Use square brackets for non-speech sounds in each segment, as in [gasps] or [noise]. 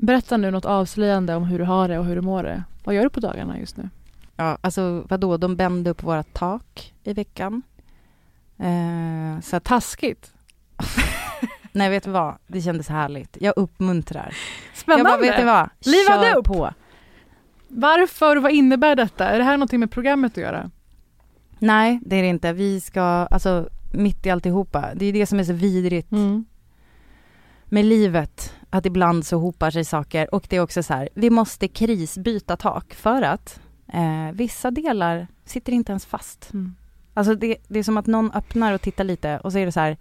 Berätta nu något avslöjande om hur du har det och hur du mår det. Vad gör du på dagarna just nu? Ja, alltså vadå, de bände upp våra tak i veckan. Eh, så Taskigt. [laughs] nej, vet du vad? Det kändes härligt. Jag uppmuntrar. Spännande. Jag bara, vet du vad? Kör upp. på. Varför? Vad innebär detta? Är det här någonting med programmet att göra? Nej, det är det inte. Vi ska, alltså mitt i alltihopa. Det är det som är så vidrigt Mm. med livet. Att ibland så hopar sig saker. Och det är också så här, vi måste krisbyta tak för att eh, vissa delar sitter inte ens fast. Mm. Alltså det, det är som att någon öppnar och tittar lite och så är det så här,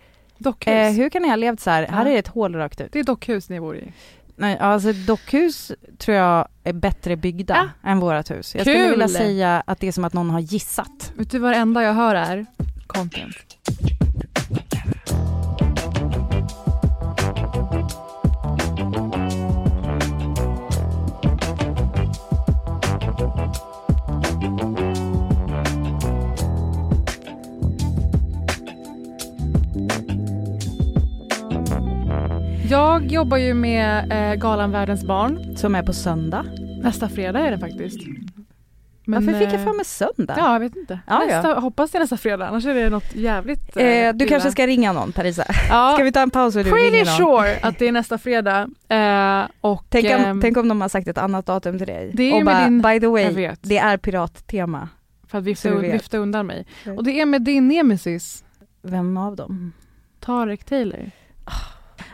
eh, hur kan ni ha levt så här? Ja. Här är ett hål rakt ut. Det är dockhus ni bor i. Nej, alltså dockhus tror jag är bättre byggda än vårat hus. Jag skulle Kul! vilja säga att det är som att någon har gissat. Vet du vad det enda jag hör är content. Jag jobbar ju med eh, galan Världens barn. Som är på söndag. Nästa fredag är det faktiskt. Varför fick jag eh, för mig söndag? Ja, jag vet inte. Ja, nästa, ja. Hoppas det är nästa fredag, annars är det något jävligt... Eh, eh, du kanske ska ringa någon Parisa? Ja, [laughs] Ska vi ta en paus och du pretty ringer någon? sure att det är nästa fredag. Eh, och, Tänk om, ehm, tänk om de har sagt ett annat datum till dig. Det är och bara, din- by the way, det är pirattema. för att vifta, vifta undan mig. Och det är med din nemesis, Vem av dem? Tarek Taylor.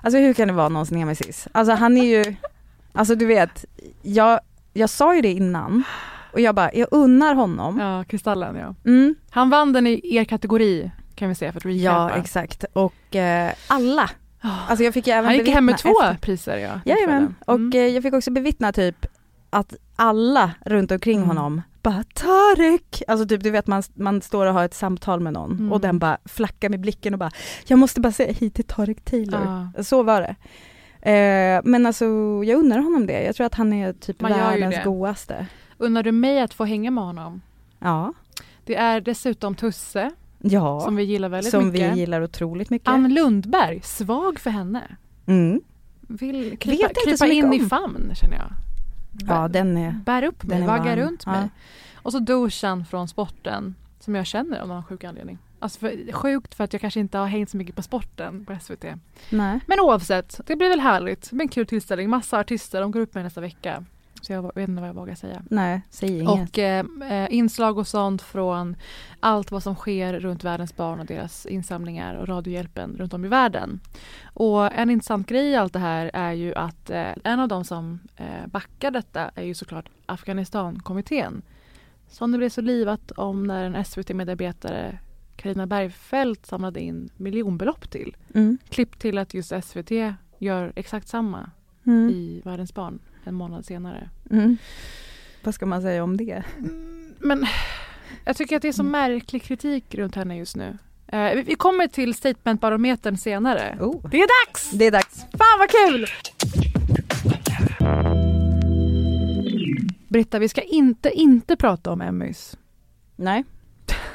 Alltså hur kan det vara någons nemesis? Alltså han är ju, alltså du vet, jag, jag sa ju det innan och jag bara, jag unnar honom. Ja, Kristallen ja. Mm, Han vann den i er kategori kan vi säga för att ja recapa. exakt, och eh, alla. Alltså jag fick ju även Han gick hem med två efter- priser ja. Jajamän, kvällen. och Mm. eh, jag fick också bevittna typ att alla runt omkring Mm. honom bara Tarek! Alltså typ du vet man, man står och har ett samtal med någon Mm. och den bara flackar med blicken och bara Jag måste bara säga hej till Tarek Taylor. Ja. Så var det. Eh, men alltså jag undrar honom det. Jag tror att han är typ Man världens godaste. Unnar du mig att få hänga med honom? Ja. Det är dessutom Tusse Ja. som vi gillar väldigt som mycket. vi gillar otroligt mycket. Ann Lundberg, svag för henne. mm. Vill krypa, inte krypa in i om. famn känner jag. Ja den är, Bär upp mig, vaggar runt mig. Och så Dushan från sporten som jag känner av någon sjuk anledning. Alltså för, sjukt för att jag kanske inte har hängt så mycket på sporten på SVT. Nej. Men oavsett, det blir väl härligt. Det blir en kul tillställning. Massa artister, de går upp med nästa vecka. Så jag vet inte vad jag vågar säga. Nej, säg inget. Och eh, eh, inslag och sånt från allt vad som sker runt världens barn och deras insamlingar och Radiohjälpen runt om i världen. Och en intressant grej i allt det här är ju att eh, en av de som eh, backar detta är ju såklart Afghanistankommittén. Som det blev så livat om när en SVT-medarbetare Carina Bergfeldt samlade in miljonbelopp till. Mm. Klipp till att just SVT gör exakt samma Mm. i Världens barn en månad senare. Mm. Vad ska man säga om det? Men jag tycker att det är så Mm. märklig kritik runt henne just nu. Eh, vi- vi kommer till statementbarometern senare. Oh. Det är dags! Det är dags. Fan vad kul! Britta, vi ska inte inte prata om Emmys. Nej.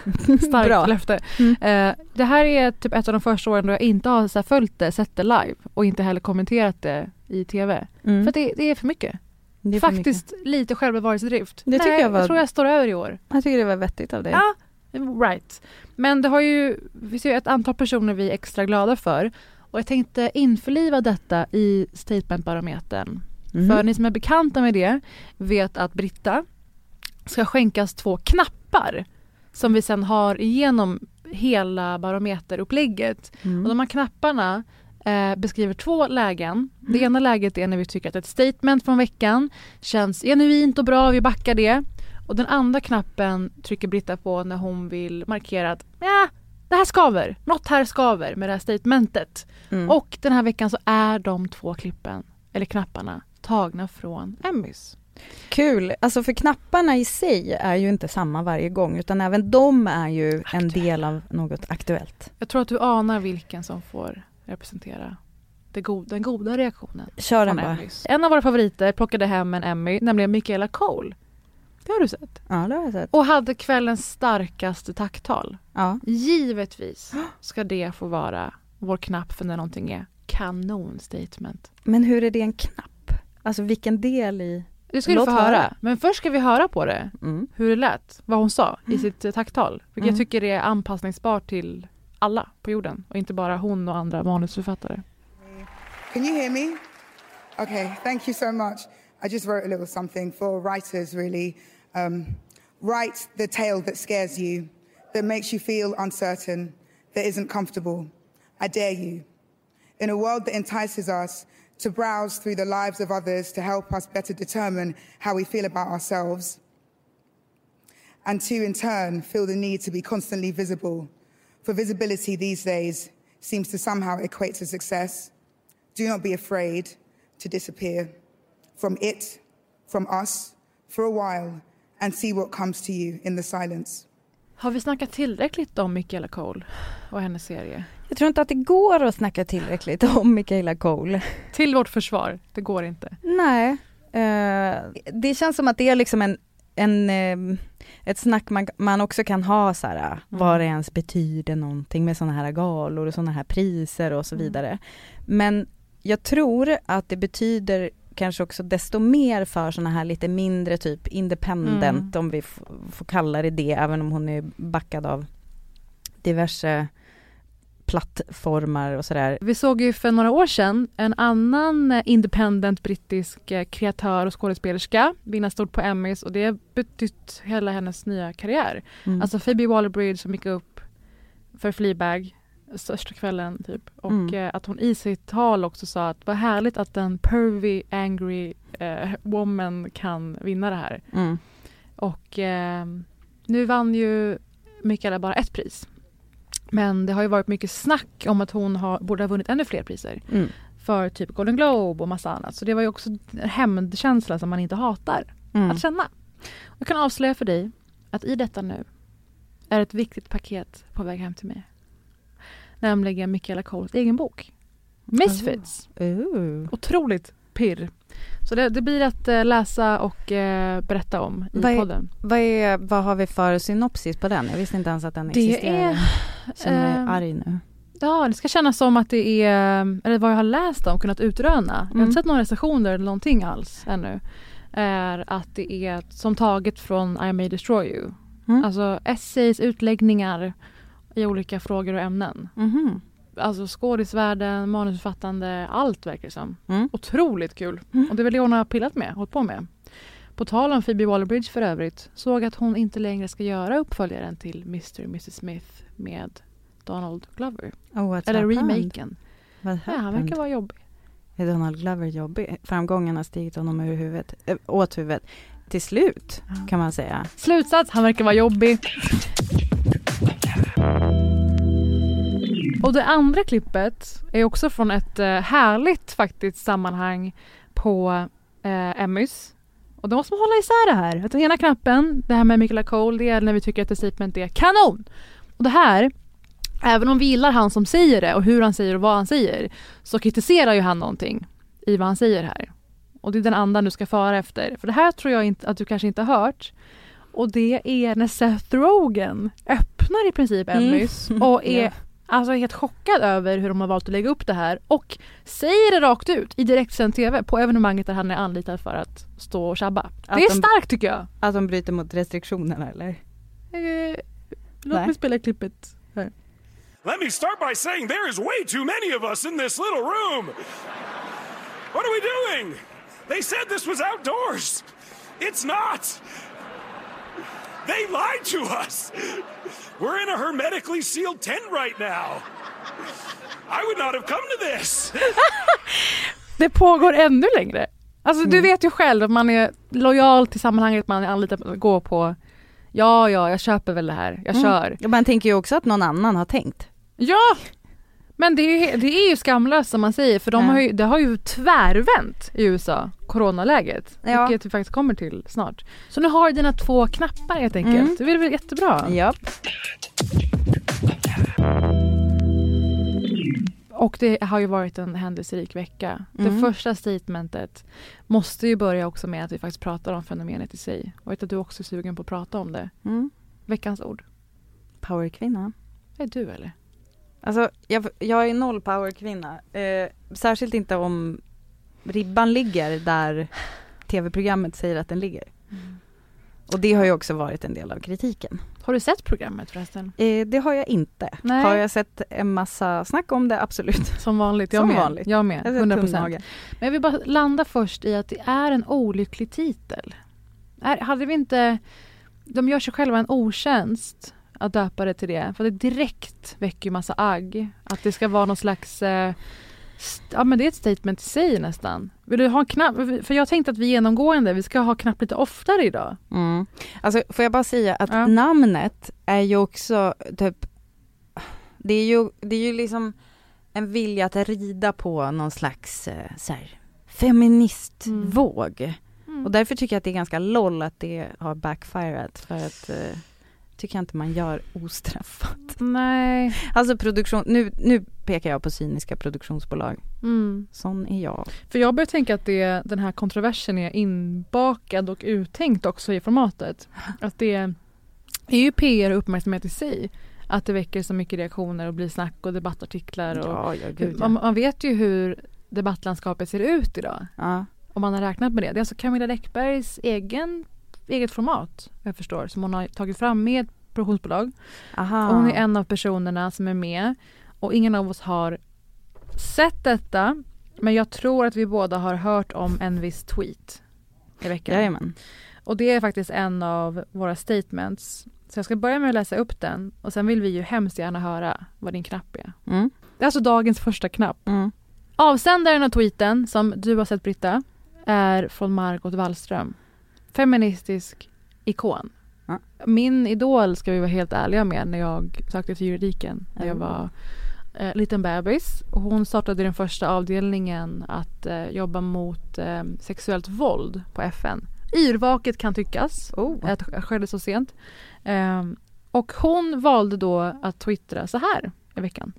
[laughs] Starkt Bra. löfte. Mm. Eh, det här är typ ett av de första åren då jag inte har så följt det, sett det live och inte heller kommenterat det i TV. Mm. För att det, det är för mycket. Är för Faktiskt lite självbevarelsedrift. Det tycker Nej, jag var- tror jag står över i år. mycket. Jag tycker det var vettigt av dig. Ja, right. Men det har ju, vi ser ju ett antal personer vi är extra glada för. Och jag tänkte införliva detta i statementbarometern. Mhm. För ni som är bekanta med det vet att Britta ska skänkas två knappar som vi sen har igenom hela barometerupplägget. Mm. Och de här knapparna eh, beskriver två lägen. Det ena läget är när vi tycker att ett statement från veckan känns genuint och bra, vi backar det. Och den andra knappen trycker Britta på när hon vill markera att ja, det här skaver, något här skaver med det här statementet. Mm. Och den här veckan så är de två klippen, eller knapparna, tagna från Emmys. Kul! Alltså för knapparna i sig är ju inte samma varje gång utan även de är ju en del av något aktuellt. Jag tror att du anar vilken som får representera goda, den goda reaktionen. Kör den bara. Emmys. En av våra favoriter plockade hem en Emmy, nämligen Michaela Cole. Det har du sett. Ja, det har jag sett. Och hade kvällens starkaste tacktal. Ja. Givetvis ska det få vara vår knapp för när någonting är kanonstatement. Men hur är det en knapp? Alltså vilken del i... Det ska du Låt få höra. höra. Men först ska vi höra på det. Mm. Hur det lät. Vad hon sa i sitt eh, tacktal. Vilket Mm. jag tycker är anpassningsbart till alla på jorden. Och inte bara hon och andra manusförfattare. Can you hear me? Okay, thank you so much. I just wrote a little something for writers, really. Um, write the tale that scares you, that makes you feel uncertain, that isn't comfortable. I dare you. In a world that entices us to browse through the lives of others to help us better determine how we feel about ourselves, and to in turn feel the need to be constantly visible. For visibility these days seems to somehow equate to success. Do not be afraid to disappear from it, from us, for a while, and see what comes to you in the silence. Har vi snackat tillräckligt om Michaela Cole och hennes serie? Jag tror inte att det går att snacka tillräckligt om Michaela Cole. Till vårt försvar, det går inte. Nej. Eh, det känns som att det är liksom en, en eh, ett snack man, man också kan ha så här, vad det ens betyder någonting med sådana här galor och sådana här priser och så Mm. vidare. Men jag tror att det betyder kanske också desto mer för sådana här lite mindre typ independent, Mm. om vi får kalla det det, även om hon är backad av diverse plattformar och sådär. Vi såg ju för några år sedan en annan eh, independent brittisk eh, kreatör och skådespelerska vinna stort på Emmys och det har betytt hela hennes nya karriär. Mm. Alltså Phoebe Waller-Bridge som gick upp för Fleabag största kvällen typ och Mm. eh, att hon i sitt tal också sa att vad härligt att en pervy, angry eh, woman kan vinna det här. Mm. Och eh, nu vann ju Mikaela bara ett pris. Men det har ju varit mycket snack om att hon har, borde ha vunnit ännu fler priser. Mm. För typ Golden Globe och massa annat. Så det var ju också en hämndkänsla som man inte hatar Mm. att känna. Jag kan avslöja för dig att i detta nu är ett viktigt paket på väg hem till mig. Nämligen Michaela Coles egen bok. Misfits. Ooh. Otroligt pirr. Så det, det blir att eh, läsa och eh, berätta om i Vad är- podden. Vad, är, vad har vi för synopsis på den? Jag visste inte ens att den Det existerade. är, känner mig ehm, arg nu. Ja, det ska kännas som att det är, eller vad jag har läst om, kunnat utröna. Jag har Mm. inte sett några recensioner eller någonting alls ännu. Är att det är som taget från I may destroy you. Mm. Alltså essays, utläggningar i olika frågor och ämnen. Mhm. Alltså skådisvärlden, manusförfattande, allt verkar det som. Mm. Otroligt kul. Mm. Och det är väl det hon har pillat med, hållit på med. På tal om Phoebe Waller-Bridge för övrigt, såg att hon inte längre ska göra uppföljaren till Mr. och Mrs Smith med Donald Glover. Oh, Eller happened? remaken. What Ja, han verkar vara jobbig. Är Donald Glover jobbig? Framgången har stigit honom ur huvudet, äh, åt huvudet. Till slut, kan man säga. Slutsats, han verkar vara jobbig. Och det andra klippet är också från ett eh, härligt faktiskt sammanhang på eh, Emmys. Och då måste man hålla isär det här. Att den ena knappen, det här med Michaela Cole, det är när vi tycker att ett statement är kanon. Och det här, även om vi gillar han som säger det och hur han säger och vad han säger, så kritiserar ju han någonting i vad han säger här. Och det är den andan du ska fara efter. För det här tror jag inte, att du kanske inte har hört. Och det är när Seth Rogen öppnar i princip Mm. Emmys [laughs] och är Ja. alltså helt chockad över hur de har valt att lägga upp det här och säger det rakt ut i direktsänd TV på evenemanget där han är anlitad för att stå och tjabba. Att det är de- starkt tycker jag. Att de bryter mot restriktionerna eller? Låt Nej. mig spela klippet här. Let me start by saying there is way too many of us in this little room. What are we doing? They said this was outdoors. It's not. They lied to us. We're in a hermetically sealed tent right now. I would not have come to this. [laughs] Det pågår ännu längre. Alltså du vet ju själv att man är lojal till sammanhanget man är anlitad att gå på. Ja, ja, jag köper väl det här. Jag Mm. kör. Man tänker ju också att någon annan har tänkt. Ja! Men det är, ju, det är ju skamlöst som man säger för de Ja. har ju, det har ju tvärvänt i USA, coronaläget. Ja. Vilket vi faktiskt kommer till snart. Så nu har du dina två knappar helt enkelt. Mm. Det är väl jättebra. Ja. Och det har ju varit en händelserik vecka. Det Mm. första statementet måste ju börja också med att vi faktiskt pratar om fenomenet i sig. Och vet att du också är sugen på att prata om det. Mm. Veckans ord. Powerkvinna. Är du eller? Alltså jag, jag är noll powerkvinna. Eh, särskilt inte om ribban ligger där [sighs] tv-programmet säger att den ligger. Och det har ju också varit en del av kritiken. Har du sett programmet förresten? Eh, det har jag inte. Nej. Har jag sett en massa snack om det? Absolut. [laughs] Som vanligt, jag Som med. vanligt. Jag med, Jag har sett 100 tunnmage. procent. Men jag vill bara landa först i att det är en olycklig titel. Är, hade vi inte... De gör sig själva en otjänst att döpa det till det. För det direkt väcker ju massa agg. Att det ska vara någon slags... Eh, ja men det är ett statement i sig nästan. Vill du ha en knapp? För jag tänkte att vi genomgående, vi ska ha knapp lite oftare idag. Mm. Alltså får jag bara säga att Ja. namnet är ju också typ det är ju, det är ju liksom en vilja att rida på någon slags eh, så här, feministvåg. Mm. Och därför tycker jag att det är ganska loll att det har backfirat för att eh, tycker jag inte man gör ostraffat. Nej. Alltså produktion, nu, nu pekar jag på cyniska produktionsbolag. Mm. Sån är jag. För jag börjar tänka att det, den här kontroversen är inbakad och uttänkt också i formatet. [laughs] Att det är ju PR och uppmärksamhet i sig. Att det väcker så mycket reaktioner och blir snack och debattartiklar. Och Ja, ja, gud, ja. man, man vet ju hur debattlandskapet ser ut idag. ja. Om man har räknat med det. Det är alltså Camilla Läckbergs egen, eget format, jag förstår, som hon har tagit fram med produktionsbolag. Aha. Och hon är en av personerna som är med. Och ingen av oss har sett detta. Men jag tror att vi båda har hört om en viss tweet i veckan. Jajamän. Och det är faktiskt en av våra statements. Så jag ska börja med att läsa upp den och sen vill vi ju hemskt gärna höra vad din knapp är. Mm. Det är alltså dagens första knapp. Mm. Avsändaren av tweeten, som du har sett Britta, är från Margot Wallström. Feministisk ikon. Ja. Min idol ska vi vara helt ärliga med när jag sökte till juridiken när jag Mm. var eh, liten bebis. Och hon startade den första avdelningen att eh, jobba mot eh, sexuellt våld på FN. Yrvaket kan tyckas Oh. att det skedde så sent. Ehm, och hon valde då att twittra så här i veckan.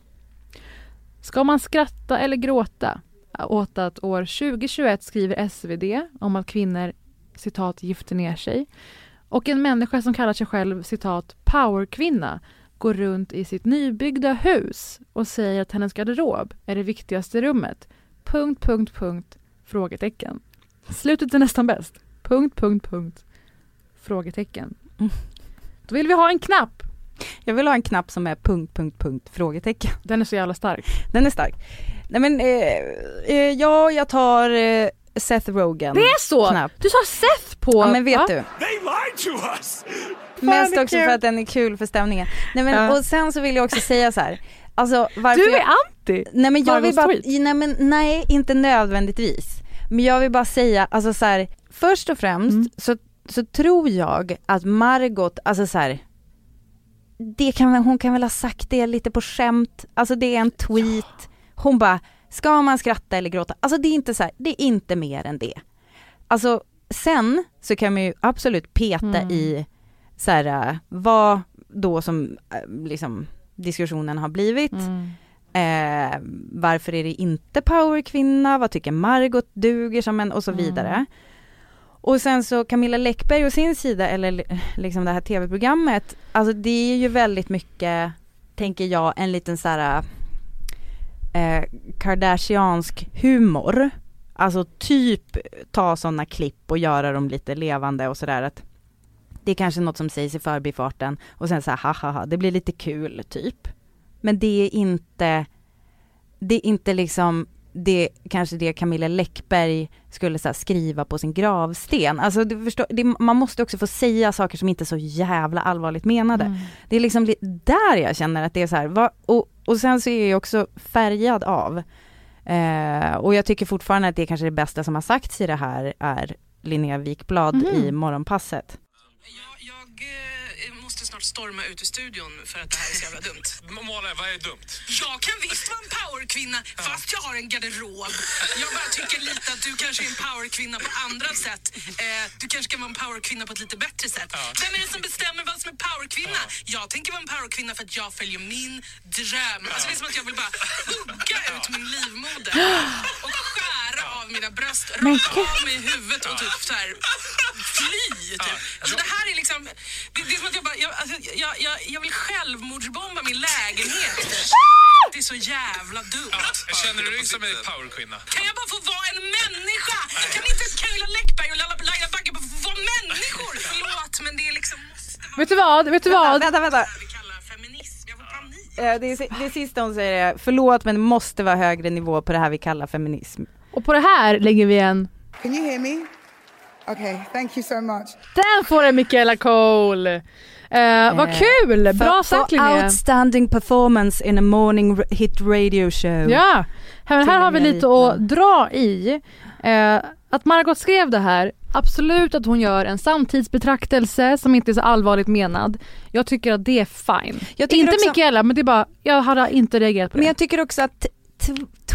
Ska man skratta eller gråta åt att år 2021 skriver SvD om att kvinnor citat gifter ner sig och en människa som kallar sig själv citat powerkvinna går runt i sitt nybyggda hus och säger att hennes garderob är det viktigaste rummet. Punkt, punkt, punkt, frågetecken. Slutet är nästan bäst. Punkt, punkt, punkt, frågetecken. Mm. Då vill vi ha en knapp. Jag vill ha en knapp som är punkt, punkt, punkt, frågetecken. Den är så jävla stark. Den är stark. Nej men, eh, eh, ja jag tar eh, Seth Rogen. Det är så! Knapp. Du sa Seth på... Ja men vet va? du, They lied to us. mest också kul. för att den är kul för stämningen. Nej men Ja. och sen så vill jag också säga så här. Alltså varför Du jag, är anti! Nej men jag vill bara, nej men nej inte nödvändigtvis. Men jag vill bara säga, alltså så här, först och främst Mm. så, så tror jag att Margot, alltså så här, det kan, hon kan väl ha sagt det lite på skämt, alltså det är en tweet, hon bara, ska man skratta eller gråta? Alltså det är inte så här, det är inte mer än det. Alltså sen så kan man ju absolut peta Mm. i så här, äh, vad då som äh, liksom diskussionen har blivit. Mm. Eh, varför är det inte powerkvinna? Vad tycker Margot duger som en och så Mm. vidare. Och sen så Camilla Läckberg och sin sida, eller li- liksom det här tv-programmet, alltså det är ju väldigt mycket, tänker jag, en liten så här eh, Kardashiansk humor. Alltså typ ta sådana klipp och göra dem lite levande och sådär att det är kanske något som sägs i förbifarten och sen så här ha ha det blir lite kul typ. men det är inte, det är inte liksom det kanske det Camilla Läckberg skulle så skriva på sin gravsten. Alltså förstår, det, man måste också få säga saker som inte är så jävla allvarligt menade. Mm. Det är liksom där jag känner att det är så här, vad, och, och sen så är jag också färgad av, eh, och jag tycker fortfarande att det kanske det bästa som har sagts i det här är Linnea Wikblad Mhm. i Morgonpasset. Jag, jag eh, snart storma ut ur studion för att det här är så jävla dumt. [laughs] Malin, vad är dumt? Jag kan visst vara en powerkvinna fast jag har en garderob. Jag bara tycker lite att du kanske är en powerkvinna på andra sätt. Eh, du kanske kan vara en powerkvinna på ett lite bättre sätt. Vem är det som bestämmer vad som är powerkvinna? Jag tänker vara en powerkvinna för att jag följer min dröm. Alltså det är som att jag vill bara hugga ut min livmoder och skära av mina bröst, rakt av mig i huvudet och typ så här fly. Typ. Alltså det här är liksom, det, det är som att jag bara, jag, alltså, jag, jag, jag vill självmordsbomba min lägenhet. [laughs] Det är så jävla dumt. Känner du dig som en powerkvinna? Kan jag bara få vara en människa? Kan inte Camilla Läckberg och Laila- Bagge bara få vara människor? [laughs] Förlåt, men det är liksom måste vara Vet du vad, vet du vad? Vänta, vänta. Eh, Det, är, det sista hon säger är, förlåt men det måste vara högre nivå på det här vi kallar feminism. Och på det här lägger vi en, Can you hear me? Okay, thank you so much. den får en Michaela Cole! Eh, vad Eh, kul! Bra sagt Linnea! outstanding performance in a morning hit radio show. Ja, här, här har vi lite att dra i. Eh, att Margot skrev det här, absolut att hon gör en samtidsbetraktelse som inte är så allvarligt menad. Jag tycker att det är fine. Inte också- Mikaela men det är bara, jag hade inte reagerat på det. Men jag tycker också att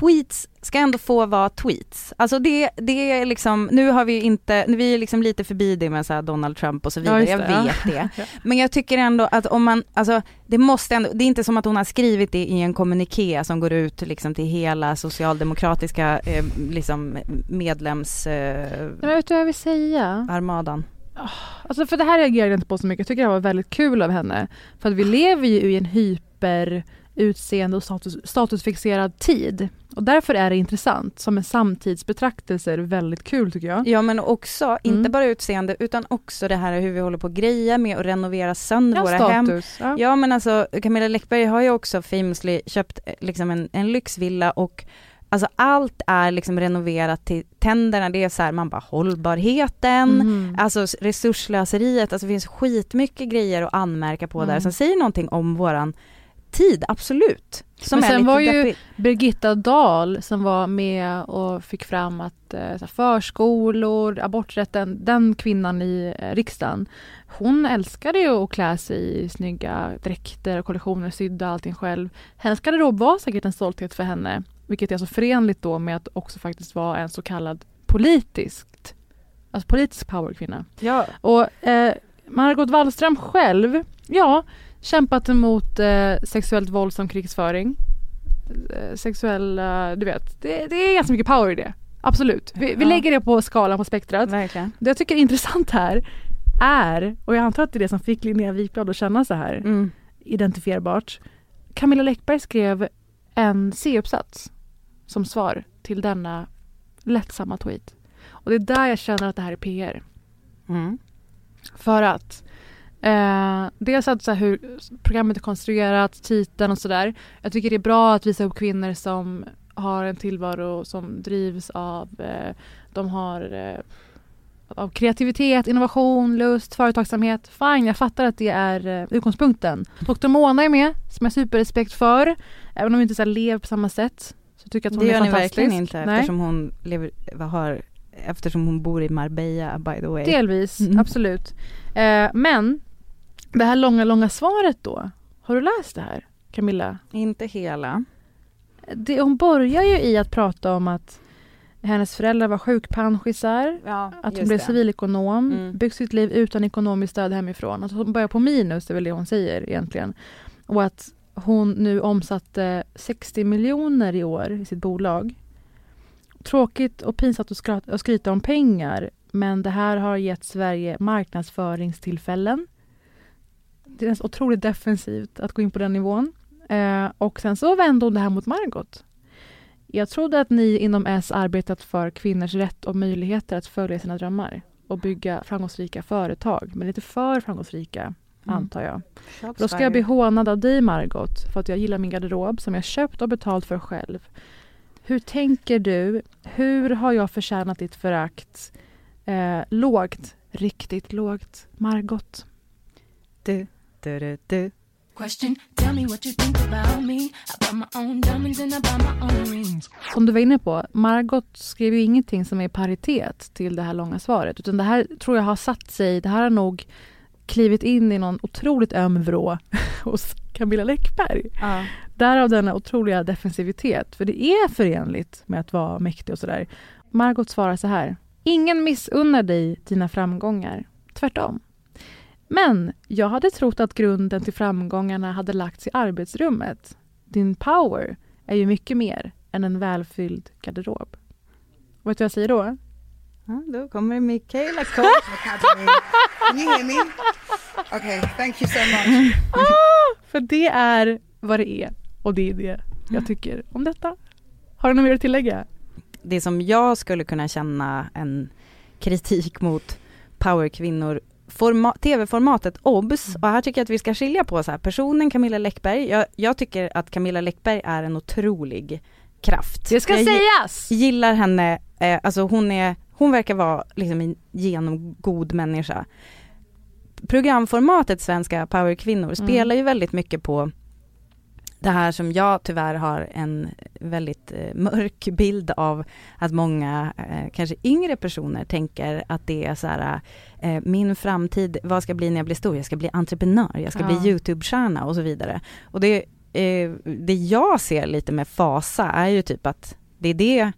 tweets ska ändå få vara tweets. Alltså det, det är liksom, nu har vi inte, vi är liksom lite förbi det med så Donald Trump och så vidare, Ja, jag det, ja. vet det. [laughs] Men jag tycker ändå att om man, alltså det måste ändå, det är inte som att hon har skrivit det i en kommuniké som går ut liksom till hela socialdemokratiska eh, liksom medlems eh, men vet du vad jag vill säga? armadan. Alltså för det här reagerade jag inte på så mycket. Jag tycker det var väldigt kul av henne. För att vi lever ju i en hyper utseende och status, statusfixerad tid. Och därför är det intressant. Som en samtidsbetraktelse är det väldigt kul tycker jag. Ja men också, inte Mm. bara utseende utan också det här hur vi håller på att greja med att renovera sönder Ja, våra hem. status. Ja. Ja men alltså Camilla Läckberg har ju också famously köpt eh, liksom en, en lyxvilla och Alltså allt är liksom renoverat till tänderna, det är så här, man bara hållbarheten, Mhm. alltså resurslöseriet, alltså det finns skitmycket grejer att anmärka på där Mm. som säger någonting om våran tid, absolut. Som Men sen var ju-. Birgitta Dahl som var med och fick fram att eh, förskolor, aborträtten, den kvinnan i eh, riksdagen, hon älskade ju att klä sig i snygga dräkter och kollektioner, sydda allting själv. Hennes garderob var säkert en stolthet för henne, vilket är så förenligt då med att också faktiskt vara en så kallad politiskt, alltså politisk powerkvinna. Ja, Och eh, Margot Wallström själv, ja, kämpat emot eh, sexuellt våld som krigsföring. Eh, sexuella, du vet, det, det är ganska mycket power i det. Absolut. Vi, vi lägger det på skalan på spektrat. verkligen. Det jag tycker är intressant här är, och jag antar att det är det som fick Linnea Wikblad att känna så här Mm. identifierbart. Camilla Läckberg skrev en C-uppsats som svar till denna lättsamma tweet. Och det är där jag känner att det här är PR. Mm. För att eh, dels att så här, hur programmet är konstruerat, titeln och sådär. Jag tycker det är bra att visa upp kvinnor som har en tillvaro som drivs av, eh, de har eh, av kreativitet, innovation, lust, företagsamhet. Fine, jag fattar att det är eh, utgångspunkten. Dr Mona är med, som jag har superrespekt för. Även om vi inte så här, lever på samma sätt. Så tycker jag att hon Det är gör ni fantastisk. verkligen inte Nej. eftersom hon lever, har, eftersom hon bor i Marbella by the way. Delvis, Mm. absolut. Eh, men det här långa, långa svaret då. Har du läst det här, Camilla? Inte hela. Det, hon börjar ju i att prata om att hennes föräldrar var sjukpensionärer, Ja, att hon blev civilekonom, Mm. byggt sitt liv utan ekonomiskt stöd hemifrån. Att hon börjar på minus, det är väl det hon säger egentligen. Och att hon nu omsatte 60 miljoner i år i sitt bolag. Tråkigt och pinsamt att skryta om pengar, men det här har gett Sverige marknadsföringstillfällen. Det är otroligt defensivt att gå in på den nivån. Eh, och sen så vände hon det här mot Margot. Jag trodde att ni inom S arbetat för kvinnors rätt och möjligheter att följa sina drömmar och bygga framgångsrika företag, men inte för framgångsrika. antar jag. Shots Då ska jag bli hånad av dig Margot för att jag gillar min garderob som jag köpt och betalt för själv. Hur tänker du? Hur har jag förtjänat ditt förakt? Eh, lågt, riktigt lågt. Margot. Du, du, du, du. Question, tell me what you think about me. I buy my own diamonds and I buy my own rings. Som du var inne på, Margot skrev ju ingenting som är i paritet till det här långa svaret. Utan det här tror jag har satt sig, det här har nog klivit in i någon otroligt öm vrå [laughs] hos Camilla Läckberg. Ja. Därav denna otroliga defensivitet. För det är förenligt med att vara mäktig och sådär. Margot svarar så här. Ingen missunnar dig dina framgångar. Tvärtom. Men jag hade trott att grunden till framgångarna hade lagts i arbetsrummet. Din power är ju mycket mer än en välfylld garderob. Vet du vad jag säger då? Ja, då kommer Michaela Coach. Academy. Can you hear me? Okay, thank you so much. För det är vad det är. Och det är det jag tycker om detta. Har du något mer att tillägga? det som jag skulle kunna känna en kritik mot powerkvinnor tv-formatet OBS och här tycker jag att vi ska skilja på så här, personen Camilla Läckberg. Jag, jag tycker att Camilla Läckberg är en otrolig kraft. Det ska jag sägas! gillar henne, eh, alltså hon är, hon verkar vara liksom en genomgod människa. Programformatet Svenska powerkvinnor spelar ju väldigt mycket på det här som jag tyvärr har en väldigt eh, mörk bild av att många, eh, kanske yngre personer tänker att det är så här, eh, min framtid, vad ska jag bli när jag blir stor? Jag ska bli entreprenör, jag ska Ja. bli YouTube-stjärna och så vidare. Och det, det jag ser lite med fasa är ju typ att det är det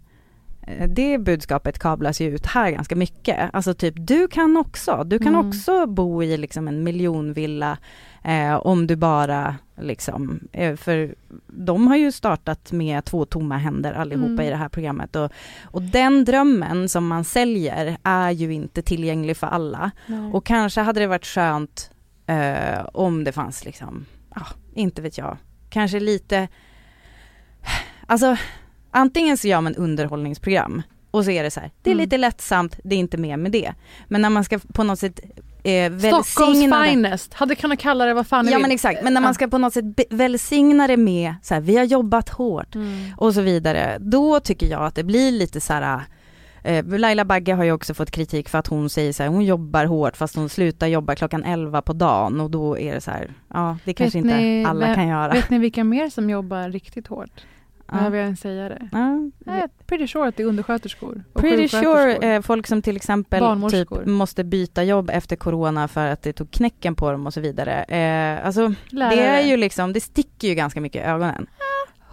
det budskapet kablas ju ut här ganska mycket. Alltså typ, du kan också, du kan Mm. också bo i liksom en miljonvilla eh, om du bara liksom, eh, för de har ju startat med två tomma händer allihopa Mm. i det här programmet och, och den drömmen som man säljer är ju inte tillgänglig för alla. Och kanske hade det varit skönt eh, om det fanns liksom, ja, inte vet jag, kanske lite, alltså antingen så gör man underhållningsprogram och så är det så här, det är Mm. lite lättsamt, det är inte mer med det. Men när man ska på något sätt eh, Stockholms välsigna det- finest. Hade kunnat kalla det vad fan ni Ja vill. men exakt, men när man ska på något sätt välsigna det med så här, vi har jobbat hårt Mm. och så vidare, då tycker jag att det blir lite så här eh, Laila Bagge har ju också fått kritik för att hon säger så här, hon jobbar hårt fast hon slutar jobba klockan 11 på dagen och då är det så här, ja det kanske inte ni alla vem- kan göra. Vet ni vilka mer som jobbar riktigt hårt? Behöver jag ens säga det? Ja. Är pretty sure att det är undersköterskor. och Pretty sure eh, folk som till exempel typ måste byta jobb efter corona för att det tog knäcken på dem och så vidare. Eh, alltså Lärare. det är ju liksom, det sticker ju ganska mycket i ögonen.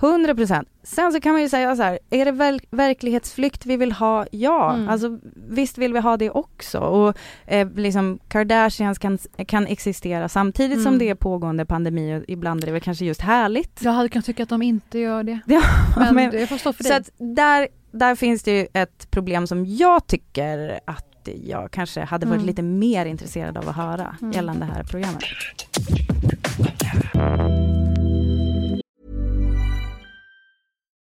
100 procent. Sen så kan man ju säga så här, är det väl verklighetsflykt vi vill ha? Ja, Mm. alltså visst vill vi ha det också. Och eh, liksom Kardashians kan, kan existera samtidigt som Mm. det är pågående pandemi och ibland är det väl kanske just härligt. Jag hade kunnat tycka att de inte gör det. [laughs] Ja, Men, men- det får stå för Så dig. att där, där finns det ju ett problem som jag tycker att jag kanske hade varit Mm. lite mer intresserad av att höra Mm. gällande det här programmet.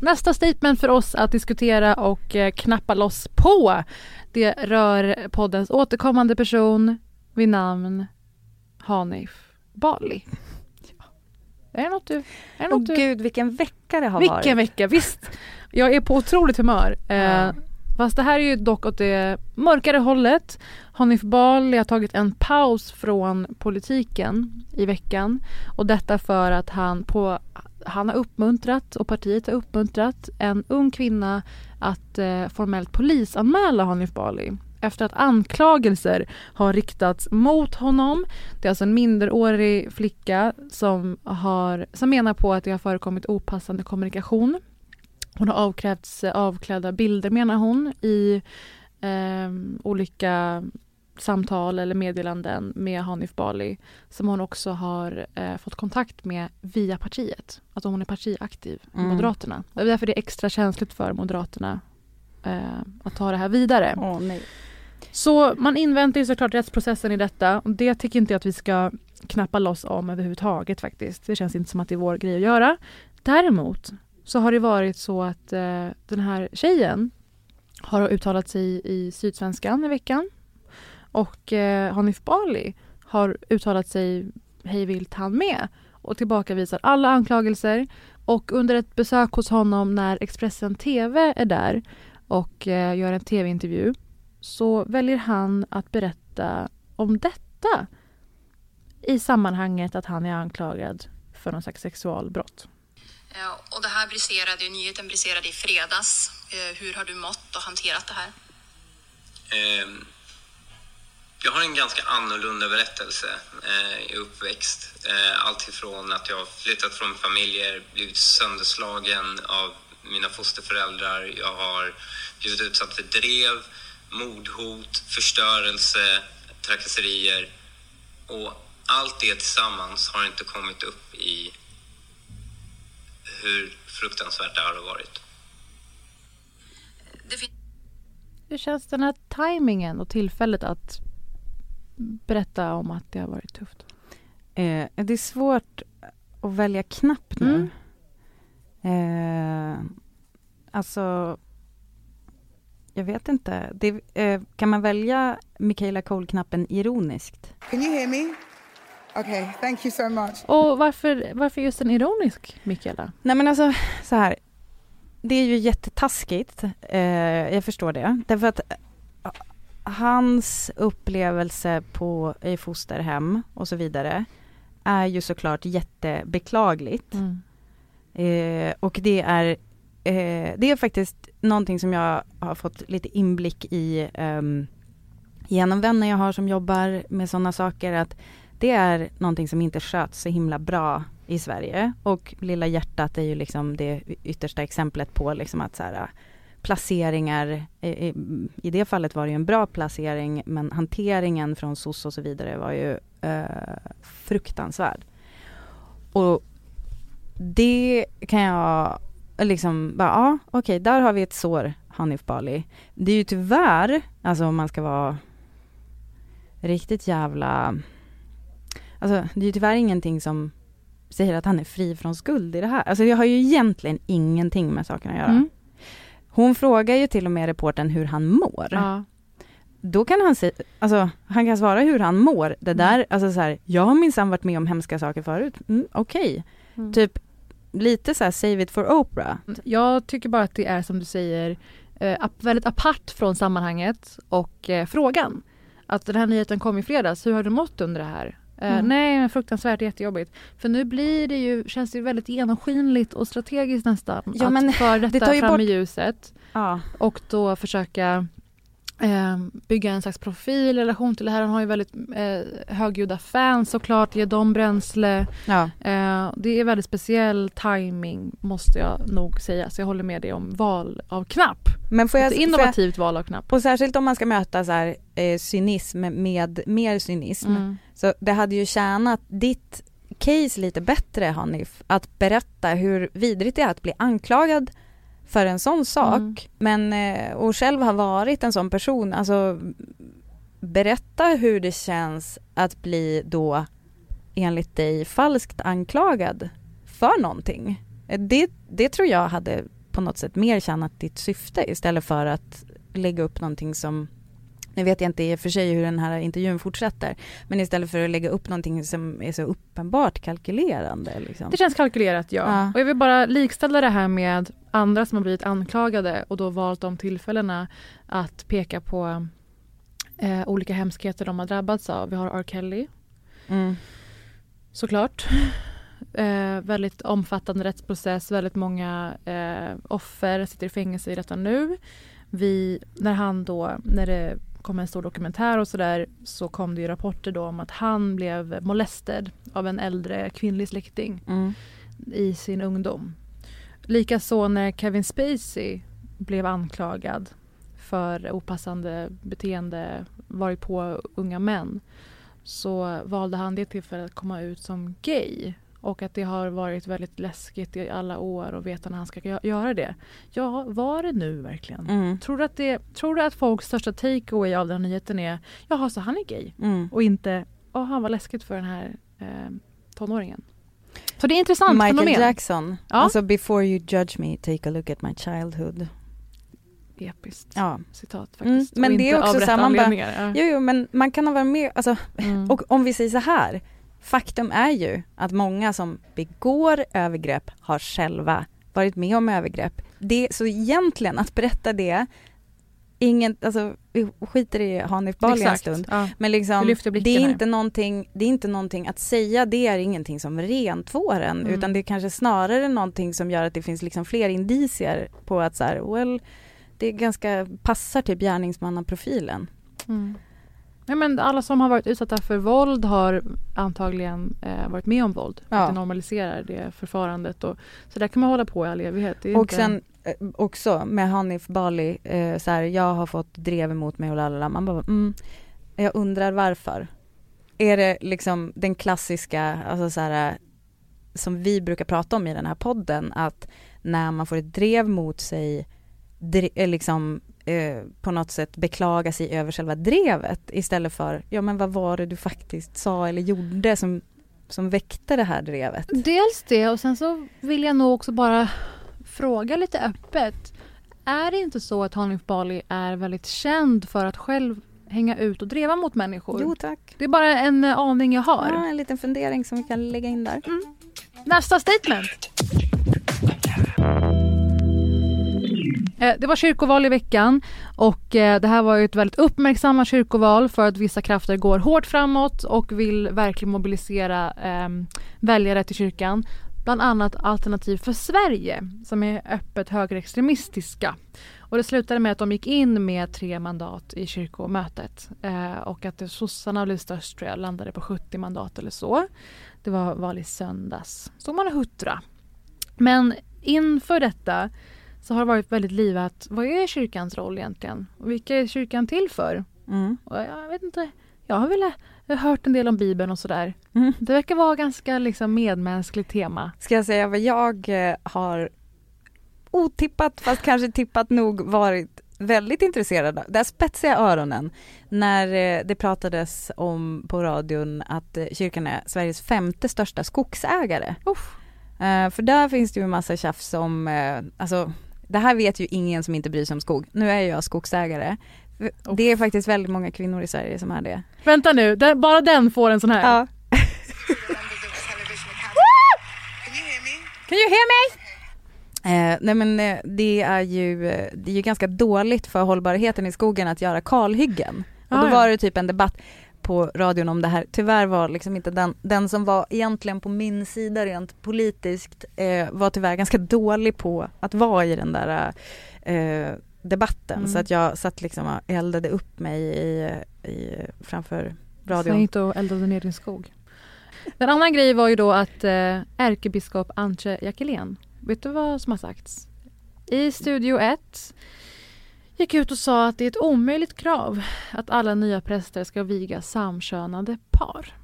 Nästa statement för oss att diskutera och eh, knappa loss på det rör poddens återkommande person vid namn Hanif Bali. Är det något du... Är det något du gud vilken vecka det har vilken varit. vecka! Visst, jag är på otroligt humör. Eh, Ja. Fast det här är ju dock åt det mörkare hållet. Hanif Bali har tagit en paus från politiken i veckan och detta för att han på han har uppmuntrat och partiet har uppmuntrat en ung kvinna att eh, formellt polisanmäla Hanif Bali efter att anklagelser har riktats mot honom. Det är alltså en minderårig flicka som, har, som menar på att det har förekommit opassande kommunikation. Hon har avkrävts eh, avklädda bilder menar hon i eh, olika samtal eller meddelanden med Hanif Bali som hon också har eh, fått kontakt med via partiet. Alltså hon är partiaktiv i Mm. Moderaterna. Det är därför det är extra känsligt för Moderaterna eh, att ta det här vidare. Nej. Så man inväntar ju såklart rättsprocessen i detta och det tycker inte jag att vi ska knappa loss om överhuvudtaget faktiskt. Det känns inte som att det är vår grej att göra. Däremot så har det varit så att eh, den här tjejen har uttalat sig i Sydsvenskan i veckan och eh, Hanif Bali har uttalat sig hejvilt han med och tillbakavisar alla anklagelser och under ett besök hos honom när Expressen TV är där och eh, gör en tv-intervju så väljer han att berätta om detta i sammanhanget att han är anklagad för någon slags sexualbrott. Och det här briserade, ju- nyheten briserade i fredags. Eh, Hur har du mått och hanterat det här? Ehm, jag har en ganska annorlunda berättelse eh, i uppväxt. Eh, allt ifrån att jag har flyttat från familjer, blivit sönderslagen av mina fosterföräldrar. Jag har blivit utsatt för drev, mordhot, förstörelse, trakasserier. Och allt det tillsammans har inte kommit upp i hur fruktansvärt det har varit. Hur känns den här tajmingen och tillfället att berätta om att det har varit tufft? Eh, det är svårt att välja knapp nu. Eh, alltså, jag vet inte. Det, eh, kan man välja Michaela Cole-knappen ironiskt? Can you hear me? Okay, thank you so much. Och varför, varför just en ironisk Mikaela? Nej men alltså, så här. Det är ju jättetaskigt. Eh, jag förstår det. Därför att hans upplevelse på, i fosterhem och så vidare är ju såklart jättebeklagligt. Eh, och det är, eh, det är faktiskt någonting som jag har fått lite inblick i ehm, genom vänner jag har som jobbar med sådana saker. Att det är någonting som inte sköts så himla bra i Sverige. Och Lilla hjärtat är ju liksom det yttersta exemplet på liksom att så här, placeringar, i, i, det fallet var det ju en bra placering men hanteringen från SOS och så vidare var ju eh, fruktansvärd. Och det kan jag liksom bara, ja okej där har vi ett sår Hanif Bali. Det är ju tyvärr, alltså om man ska vara riktigt jävla Alltså det är ju tyvärr ingenting som säger att han är fri från skuld i det här. Alltså det har ju egentligen ingenting med saken att göra. Mm. Hon frågar ju till och med reporten hur han mår. Ja. Då kan han säga, alltså han kan svara hur han mår. Det Mm. där, alltså så här, jag har minsann varit med om hemska saker förut. Mm, Okej. Mm. Typ lite så här save it for Oprah. Jag tycker bara att det är som du säger eh, väldigt apart från sammanhanget och eh, frågan. Att den här nyheten kom i fredags, hur har du mått under det här? Eh, Mm. Nej, men fruktansvärt jättejobbigt. För nu blir det ju, känns det ju väldigt genomskinligt och strategiskt nästan. Ja, att men föra detta det fram bort- i ljuset Ja. och då försöka eh, bygga en slags profil i relation till det här. Han har ju väldigt eh, högljudda fans såklart, ge dem bränsle. Ja. Eh, det är väldigt speciell timing måste jag nog säga. Så jag håller med dig om val av knapp. Men får jag, Ett får jag- innovativt val av knapp. Och särskilt om man ska möta så här, eh, cynism med mer cynism. Mm. Så det hade ju tjänat ditt case lite bättre Hanif, att berätta hur vidrigt det är att bli anklagad för en sån sak. Mm. Men, eh, och själv har varit en sån person, alltså berätta hur det känns att bli då enligt dig falskt anklagad för någonting. Eh, Det, det tror jag hade på något sätt mer tjänat ditt syfte istället för att lägga upp någonting som nu vet jag inte i och för sig hur den här intervjun fortsätter, men istället för att lägga upp någonting som är så uppenbart kalkylerande. Liksom. Det känns kalkylerat ja. Ja. Och jag vill bara likställa det här med andra som har blivit anklagade och då valt de tillfällena att peka på eh, olika hemskheter de har drabbats av. Vi har R. Kelly Mm. såklart. [laughs] Eh, väldigt omfattande rättsprocess, väldigt många eh, offer sitter i fängelse i detta nu. Vi, när han då, när det kom en stor dokumentär och sådär så kom det ju rapporter då om att han blev molested av en äldre kvinnlig släkting Mm. i sin ungdom. Likaså när Kevin Spacey blev anklagad för opassande beteende, varit på unga män så valde han det tillfället att komma ut som gay. Och att det har varit väldigt läskigt i alla år och veta när han ska gö- göra det. Ja, var det nu verkligen? Mm. Tror, du att det, tror du att folks största takeaway av den nyheten är jaha, så han är gay? Mm. Och inte, åh han var läskigt för den här eh, tonåringen. Så det är intressant Michael fenomen. Jackson, Ja. alltså before you judge me, take a look at my childhood. Episkt Ja. citat Mm, faktiskt. men Och det är också så här, man bara. Ja. jo, jo men man kan ha varit med, alltså, Mm. och om vi säger så här, faktum är ju att många som begår övergrepp har själva varit med om övergrepp. Det, så egentligen att berätta det, ingen, alltså vi skiter i Hanif Bali en stund, Ja. men liksom, det är, inte någonting, det är inte någonting att säga, det är ingenting som rentvår en, Mm. utan det är kanske snarare någonting som gör att det finns liksom fler indicier på att så här, well, det är ganska, passar typ gärningsmannaprofilen. Mm. Ja, men alla som har varit utsatta för våld har antagligen eh, varit med om våld. Ja. Att det normaliserar det förfarandet. Och, så där kan man hålla på i all evighet. Och inte... sen eh, också med Hanif Bali, eh, så här, jag har fått drev emot mig och lalala. Man bara, mm, jag undrar varför. Är det liksom den klassiska, alltså så här, som vi brukar prata om i den här podden, att när man får ett drev mot sig, dre, eh, liksom eh, på något sätt beklaga sig över själva drevet istället för, ja men vad var det du faktiskt sa eller gjorde som, som väckte det här drevet? Dels det och sen så vill jag nog också bara fråga lite öppet. Är det inte så att Hanif Bali är väldigt känd för att själv hänga ut och dreva mot människor? Jo tack. Det är bara en eh, aning jag har. Ja, en liten fundering som vi kan lägga in där. Nästa statement. Eh, det var kyrkoval i veckan och eh, det här var ju ett väldigt uppmärksammat kyrkoval för att vissa krafter går hårt framåt och vill verkligen mobilisera ehm, väljare till kyrkan. Bland annat Alternativ för Sverige som är öppet högerextremistiska. Och det slutade med att de gick in med tre mandat i kyrkomötet eh, och att sossarna blev störst tror jag, landade på 70 mandat eller så. Det var val i söndags. Så man huttra. Men inför detta så har det varit väldigt livat. Vad är kyrkans roll egentligen? Och vilka är kyrkan till för? Mm. Jag vet inte. Jag har väl hört en del om Bibeln och sådär. Mm. Det verkar vara ganska liksom medmänskligt tema. Ska jag säga vad jag eh, har otippat, fast kanske tippat nog varit väldigt intresserad av. Där spetsade jag öronen när eh, det pratades om på radion att eh, kyrkan är Sveriges femte största skogsägare. Eh, för där finns det ju en massa tjafs om, alltså det här vet ju ingen som inte bryr sig om skog. Nu är jag skogsägare. Det är faktiskt väldigt många kvinnor i Sverige som är det. Vänta nu, den, bara den får en sån här. Ja. [laughs] Kan you hear me? Eh, nej men eh, det är ju, det är ju ganska dåligt för hållbarheten i skogen att göra kalhyggen. Och Ah, då ja. var det typ en debatt på radion om det här. Tyvärr var liksom inte den, den som var egentligen på min sida rent politiskt eh, var tyvärr ganska dålig på att vara i den där eh, debatten. Mm. Så att jag satt liksom och eldade upp mig i, i, framför radion. inte och eldade ner din skog. En annan grej var ju då att eh, ärkebiskop Antje Jackelén, vet du vad som har sagts? I Studio 1 gick ut och sa att det är ett omöjligt krav att alla nya präster ska viga samkönade par.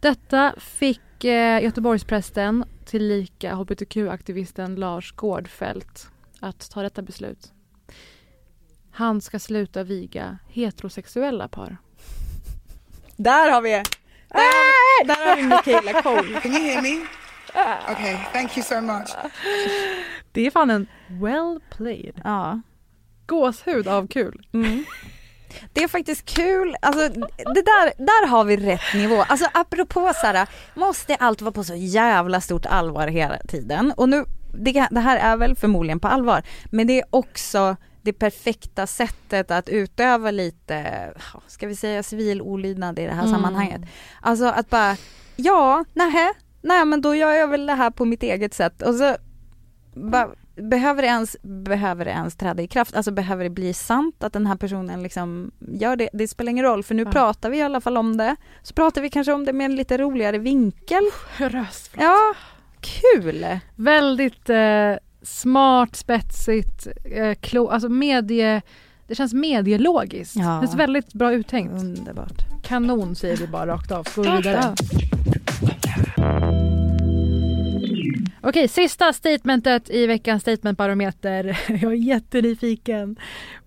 Detta fick eh, Göteborgsprästen tillika hbtq-aktivisten Lars Gårdfält att ta detta beslut. Han ska sluta viga heterosexuella par. Där har vi där har vi, där har vi Michaela Cole. [laughs] Can you hear me? Okay, thank you so much. Det är fan en well played. Ja. Gåshud av kul. Mm. Det är faktiskt kul, alltså det där, där har vi rätt nivå. Alltså apropå Sara, måste allt vara på så jävla stort allvar hela tiden? Och nu, det, det här är väl förmodligen på allvar, men det är också det perfekta sättet att utöva lite, ska vi säga civil olydnad i det här Mm. sammanhanget. Alltså att bara, ja, nähä, nej men då gör jag väl det här på mitt eget sätt och så bara, behöver det ens, behöver det ens träda i kraft? Alltså behöver det bli sant att den här personen liksom gör det? Det spelar ingen roll för nu Ja. pratar vi i alla fall om det. Så pratar vi kanske om det med en lite roligare vinkel. Röst. Ja, kul! Väldigt eh, smart, spetsigt, eh, klo, alltså medie... Det känns medielogiskt. Ja. Det känns väldigt bra uttänkt. Underbart. Kanon säger vi bara rakt av. Går vidare. av. Okej, sista statementet i veckans statementbarometer. [laughs] Jag är jättenyfiken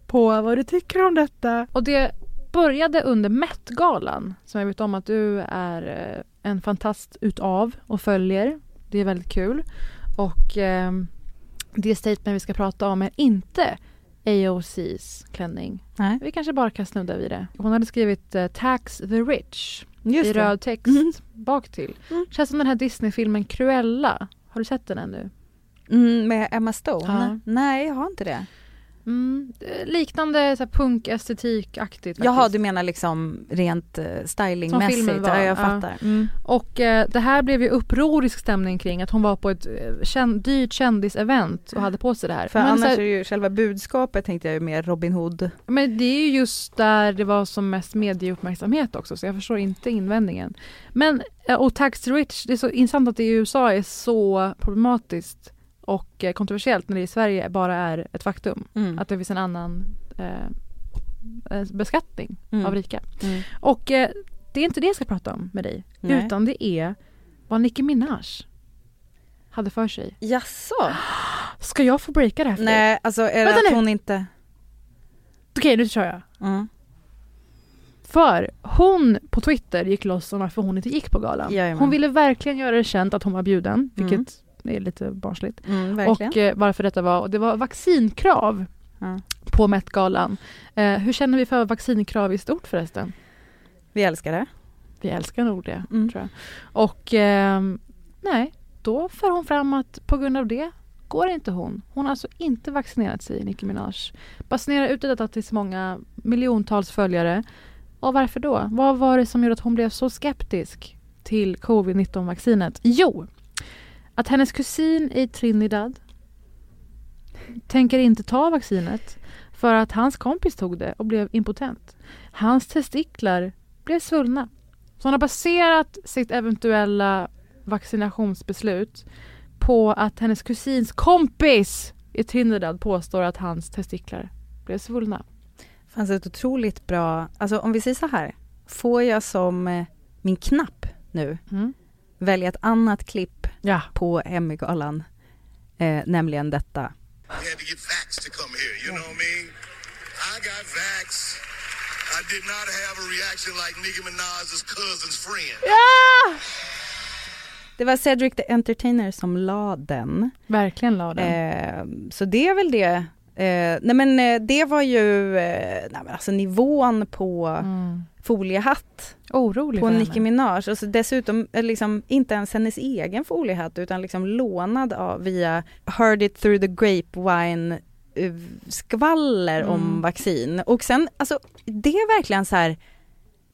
på vad du tycker om detta. Och det började under Met-galan som jag vet om att du är eh, en fantast utav och följer. Det är väldigt kul. Och eh, det statement vi ska prata om är inte AOCs klänning. Nej. Vi kanske bara kan snudda vid det. Hon hade skrivit eh, Tax the rich Just i det. röd text Mm. bak till. Mm. Känns som den här Disney-filmen Cruella. Har du sett den ännu? Mm, med Emma Stone? Ja. Nej, jag har inte det. Mm, liknande så här, punk-estetik-aktigt Jaha, faktiskt. du menar liksom rent uh, stylingmässigt? Ja, jag ja. fattar. Mm. Och eh, det här blev ju upprorisk stämning kring att hon var på ett eh, kän- dyrt kändisevent och hade på sig det här. För men, annars här, är ju själva budskapet tänkte jag ju mer Robin Hood. men det är ju just där det var som mest medieuppmärksamhet också så jag förstår inte invändningen. Men, och Tax Rich, det är så intressant att det i USA är så problematiskt och eh, kontroversiellt när det i Sverige bara är ett faktum. Mm. Att det finns en annan eh, eh, beskattning Mm. av rika. Mm. Och eh, det är inte det jag ska prata om med dig. Nej. Utan det är vad Nicki Minaj hade för sig. Jaså? [gasps] Ska jag få breaka det här för dig? Nej, alltså är det Vänta att nu. hon inte... Okej, nu kör jag. Mm. För hon på Twitter gick loss om varför hon inte gick på galan. Jajamän. Hon ville verkligen göra det känt att hon var bjuden, vilket Mm. är lite barnsligt. Mm. Och eh, varför detta var, och det var vaccinkrav Ja. på Met-galan. Eh, hur känner vi för vaccinkrav i stort förresten? Vi älskar det. Vi älskar nog det, Mm. tror jag. Och ehm, nej, då för hon fram att på grund av det går inte hon. Hon har alltså inte vaccinerat sig, Nicki Minaj. Basunerar ut detta till så många miljontals följare. Och varför då? Vad var det som gjorde att hon blev så skeptisk till covid-19-vaccinet? Jo, att hennes kusin i Trinidad tänker inte ta vaccinet för att hans kompis tog det och blev impotent. Hans testiklar blev svullna. Så hon har baserat sitt eventuella vaccinationsbeslut på att hennes kusins kompis i Trinidad påstår att hans testiklar blev svullna. Det fanns ett otroligt bra, alltså om vi säger så här, får jag som eh, min knapp nu Mm. Välja ett annat klipp Ja. på Emmygalan, eh, nämligen detta. had to get vax to come here. You know what I mean? I got vax. I did not have a reaction like Nicki Minaj's cousin's friend. Det var Cedric the Entertainer som la den. Verkligen la den. Eh, så det är väl det. Eh, nej men eh, det var ju, eh, nej men alltså nivån på Mm. Foliehatt Orolig på Nicki. Minaj. Och så dessutom eh, liksom inte ens hennes egen foliehatt utan liksom lånad av via Heard it through the grapevine eh, skvaller om Mm. vaccin. Och sen, alltså det är verkligen så här,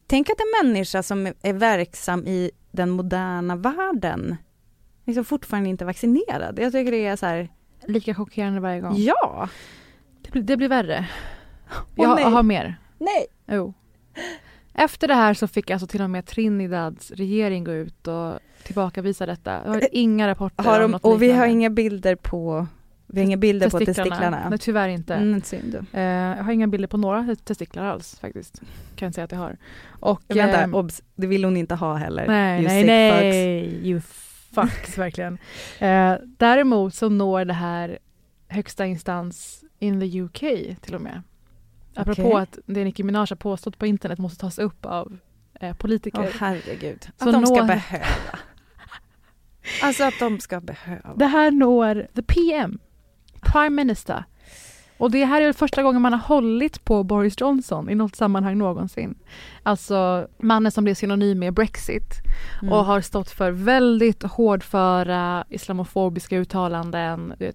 tänk att en människa som är verksam i den moderna världen liksom fortfarande inte är vaccinerad. Jag tycker det är så här, Lika chockerande varje gång. ja, Det, blir, det blir värre. Jag, jag har mer. nej. Jo. Efter det här så fick alltså till och med Trinidads regering gå ut och tillbakavisa detta. Jag har inga rapporter Har om de, något och vi har liknande. inga bilder på, vi har inga bilder på testiklarna. Nej, tyvärr inte. Mm, synd. Eh, jag har inga bilder på några testiklar alls faktiskt. Kan jag säga att jag har. Och, Vänta, ehm, obs, det vill hon inte ha heller. Nej, You nej, nej. You fucks verkligen. Eh, däremot så når det här högsta instans in the UK till och med. Apropå Okej. att det Nicki Minaj har påstått på internet måste tas upp av eh, politiker. Åh herregud. Att Så de ska nå- behöva. [laughs] Alltså att de ska behöva. Det här når the PM, Prime Minister, Och det här är första gången man har hållit på Boris Johnson i något sammanhang någonsin. Alltså mannen som blev synonym med Brexit Mm. och har stått för väldigt hårdföra islamofobiska uttalanden. Du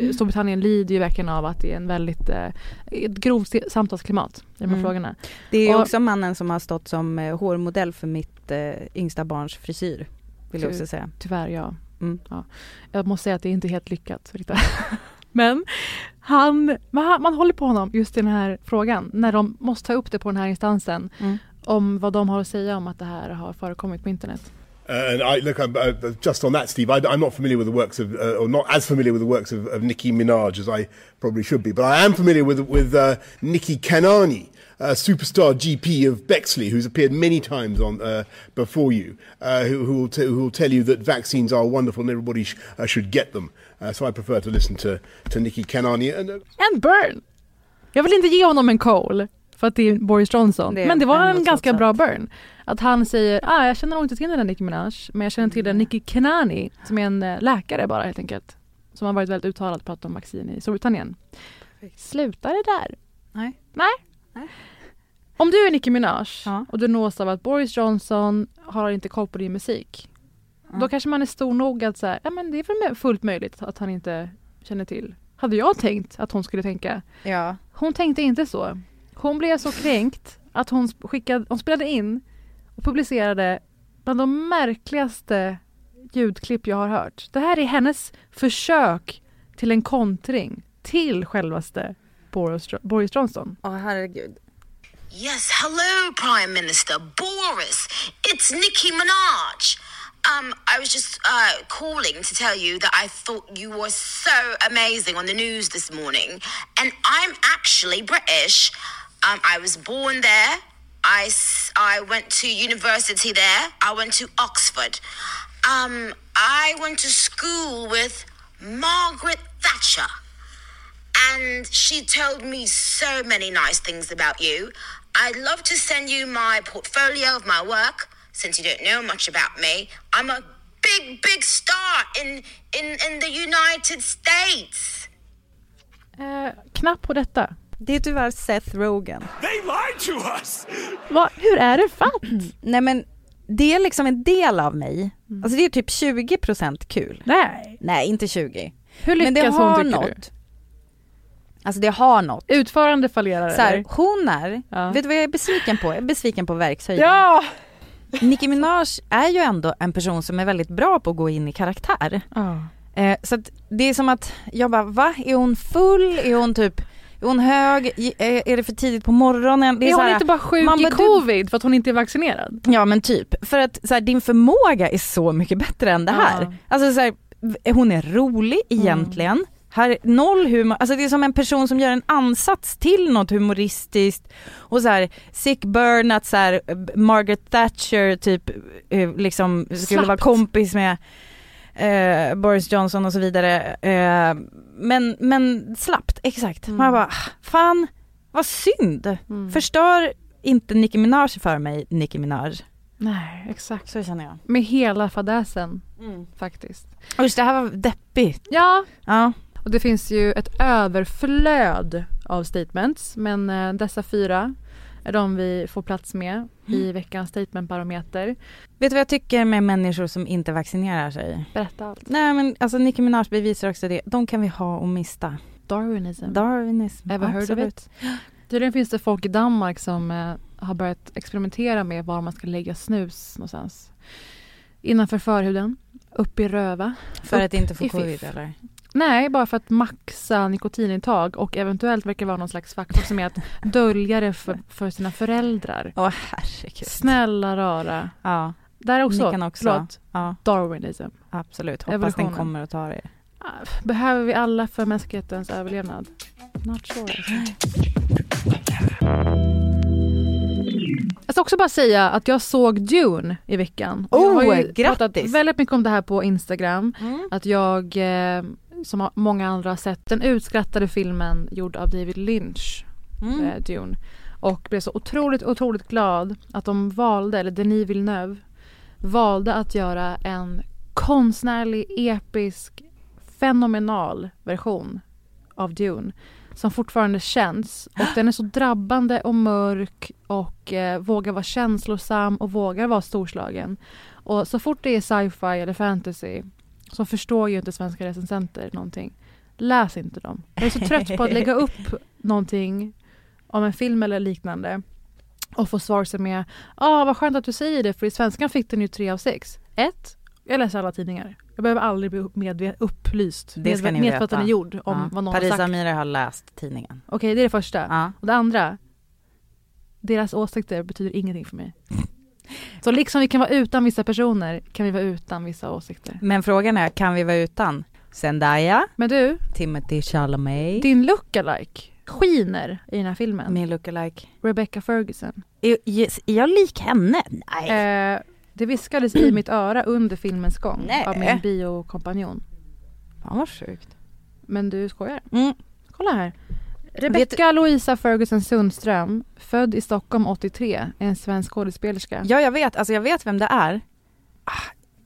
Vet, Storbritannien lider ju verkligen av att det är en väldigt eh, ett grovt samtalsklimat i de här Mm. frågorna. Det är Och- också mannen som har stått som eh, hårmodell för mitt eh, yngsta barns frisyr. Vill jag Ty- också säga. Tyvärr ja. Mm. ja. Jag måste säga att det är inte helt lyckat. [laughs] Men han, man, man håller på honom just i den här frågan när de måste ta upp det på den här instansen Mm. om vad de har att säga om att det här har förekommit på internet. Uh, and I look, I'm, uh, just on that, Steve. I, I'm not familiar with the works of, uh, or not as familiar with the works of, of Nicki Minaj as I probably should be, but I am familiar with with uh, Nikki Kanani, uh, superstar GP of Bexley, who's appeared many times on uh, before you, uh, who, who, will t- who will tell you that vaccines are wonderful and everybody sh- uh, should get them. Uh, so I prefer to listen to to Nikki Kanani. And, uh, And burn! Jag vill inte ge honom en call för att det är Boris Johnson. Det men det var en ganska bra burn. Att han säger, ah, jag känner nog inte till den där Nicki Minaj, men jag känner till den Nicki Kanani som är en eh, läkare bara helt enkelt. Som har varit väldigt uttalad pratat om vaccin i Storbritannien. Slutar det där? Nej. Nej. Nej. Om du är Nicki Minaj Ja. och du nås av att Boris Johnson har inte koll på din musik. Ja. Då kanske man är stor nog att säga, ja men det är fullt möjligt att han inte känner till. Hade jag tänkt att hon skulle tänka. Ja. Hon tänkte inte så. Hon blev så kränkt att hon, skickade, hon spelade in och publicerade bland de märkligaste ljudklipp jag har hört. Det här är hennes försök till en kontring till självaste Boris, Boris Johnson. Åh herregud. Yes, hello, Prime Minister Boris. It's Nicki Minaj. Um, I was just uh, calling to tell you that I thought you were so amazing on the news this morning, and I'm actually British. Um, I was born there. I, I went to university there. I went to Oxford. Um, I went to school with Margaret Thatcher and she told me so many nice things about you. I'd love to send you my portfolio of my work since you don't know much about me. I'm a big, big star in, in, in the United States. Eh, knapp på detta. Det är tyvärr Seth Rogen. They lied to us! Va, hur är det fatt? [clears throat] Nej men det är liksom en del av mig. Alltså det är typ 20% kul. Nej. Nej inte 20. Hur Men det lyckas har hon tycker något. Alltså det har något. Utförande fallerar Så här, eller? hon är, Ja. vet du vad jag är besviken på? Jag är besviken på verkshöjden. Ja! Nicki Minaj är ju ändå en person som är väldigt bra på att gå in i karaktär. Ja. Eh, så att det är som att jag bara, va? Är hon full? Är hon typ, är hon hög? Är, är det för tidigt på morgonen? Det Är så hon här- inte bara sjuk man i bara, covid för att hon inte är vaccinerad? Ja men typ, för att så här, din förmåga är så mycket bättre än det här. Ja. Alltså så här, hon är rolig egentligen. Här, noll humor, alltså det är som en person som gör en ansats till något humoristiskt och så här sick burn att så här, Margaret Thatcher typ eh, liksom skulle vara Slappt. kompis med eh, Boris Johnson och så vidare. Eh, men, men slappt, exakt. Mm. Man bara, fan vad synd. Mm. Förstör inte Nicki Minaj för mig, Nicki Minaj. Nej, exakt. Så känner jag. Med hela fadäsen faktiskt. Usch det här var deppigt. Ja, Ja. och det finns ju ett överflöd av statements men eh, dessa fyra är de vi får plats med i veckans statementbarometer. Vet du vad jag tycker med människor som inte vaccinerar sig? Berätta allt. Nej men alltså Nicki Minaj bevisar också det. De kan vi ha och mista. Darwinism. Darwinism. Ever heard of absolut. it? Tydligen finns det folk i Danmark som eh, har börjat experimentera med var man ska lägga snus någonstans. Innanför förhuden, upp i röva. För upp att inte få covid fiff. eller? Nej, bara för att maxa nikotinintag och eventuellt verkar vara någon slags faktor som är att dölja det för, för sina föräldrar. Åh herregud. Snälla rara. Ja, Där också, Ni kan också. förlåt, ja Darwinism. absolut. Hoppas Evolutionen. den kommer att ta det. Ah, Behöver vi alla för mänsklighetens överlevnad? Not sure. Jag ska också bara säga att jag såg Dune i veckan. Och jag Oh, har ju pratat grattis! väldigt mycket om det här på Instagram. Mm. Att jag, eh, som många andra har sett, den utskrattade filmen gjord av David Lynch, Mm. eh, Dune. Och blev så otroligt, otroligt glad att de valde, eller Denis Villeneuve, valde att göra en konstnärlig, episk, fenomenal version av Dune. som fortfarande känns och den är så drabbande och mörk och eh, vågar vara känslosam och vågar vara storslagen. Och så fort det är sci-fi eller fantasy så förstår ju inte svenska recensenter någonting. Läs inte dem. Jag är så trött på att lägga [laughs] upp någonting om en film eller liknande och få svar som är ah, vad skönt att du säger det för i svenskan fick den ju tre av sex. Ett, jag läser alla tidningar. Jag behöver aldrig bli medve- upplyst, Det ska ni veta. gjord om Ja. vad någon Paris har sagt. Amiri har läst tidningen. Okej, det är det första. Ja. Och det andra, deras åsikter betyder ingenting för mig. Så liksom vi kan vara utan vissa personer kan vi vara utan vissa åsikter. Men frågan är, kan vi vara utan Zendaya? Men du, Timothy Chalamet? din lookalike skiner i den här filmen. Min lookalike? Rebecca Ferguson. Är, är jag lik henne? Nej. Eh, det viskades i mitt öra under filmens gång Nej. av min biokompanjon. Fan vad sjukt. Men du skojar? Mm. Kolla här. Rebecca Louisa Ferguson Sundström, född i Stockholm 83, är en svensk skådespelerska. Ja jag vet, alltså jag vet vem det är. Ah,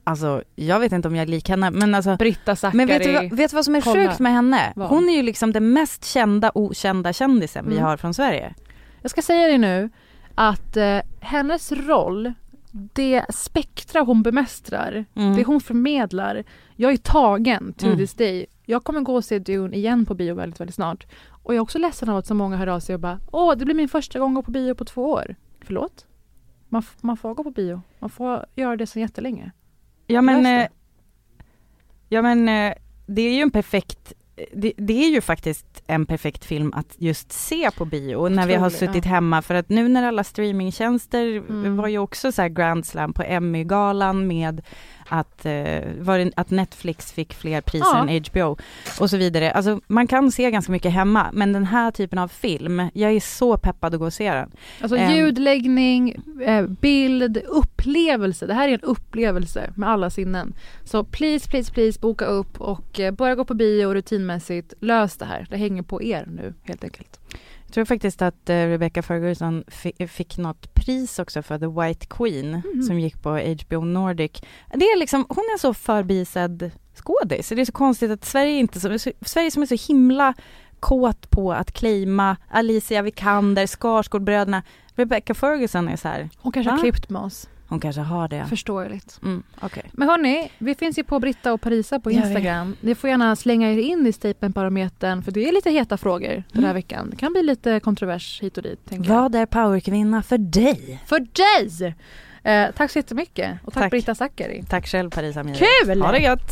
Alltså jag vet inte om jag är lik henne men alltså Britta Zackari. Men vet du, vad- vet du vad som är Kolla. sjukt med henne? Vad? Hon är ju liksom den mest kända okända kändisen vi Mm. har från Sverige. Jag ska säga det nu att eh, hennes roll, det spektra hon bemästrar, Mm. det hon förmedlar. Jag är tagen to Mm. this day. Jag kommer gå och se Dune igen på bio väldigt, väldigt snart. Och jag är också ledsen av att så många hör av sig och bara Åh, det blir min första gång att gå på bio på två år. Förlåt? Man, man får gå på bio. Man får göra det så jättelänge. Ja men, eh, ja men eh, det är ju en perfekt det, det är ju faktiskt en perfekt film att just se på bio när vi har Otrolig, suttit ja. hemma för att nu när alla streamingtjänster Mm. var ju också så här Grand Slam på Emmy-galan med att, eh, var det, att Netflix fick fler priser Ja. än HBO och så vidare. Alltså man kan se ganska mycket hemma men den här typen av film, jag är så peppad att gå och se den. Alltså Ehm. ljudläggning, eh, bild, upplevelse. Det här är en upplevelse med alla sinnen. Så please, please, please boka upp och eh, börja gå på bio rutinmässigt. Lös det här. Det hänger på er nu helt enkelt. Jag tror faktiskt att eh, Rebecca Ferguson fi- fick något pris också för The White Queen Mhm. som gick på HBO Nordic. Det är liksom, hon är så förbisedd skådis. Det är så konstigt att Sverige inte så, Sverige som är så himla kåt på att claima Alicia Vikander, Skarsgårdbröderna. Rebecca Ferguson är så här. Hon kanske har Va? klippt med oss. Hon kanske har det. Förståeligt. Mm, okej. Men hörni, vi finns ju på Britta och Parisa på. Instagram. Ni får gärna slänga er in i Stapelbarometern för det är lite heta frågor den här Mm. veckan. Det kan bli lite kontrovers hit och dit. Vad är powerkvinna för dig? För dig! Eh, tack så jättemycket och tack, Tack. Britta Zackari. Tack själv Paris Amiri. Kul! Ha det gött!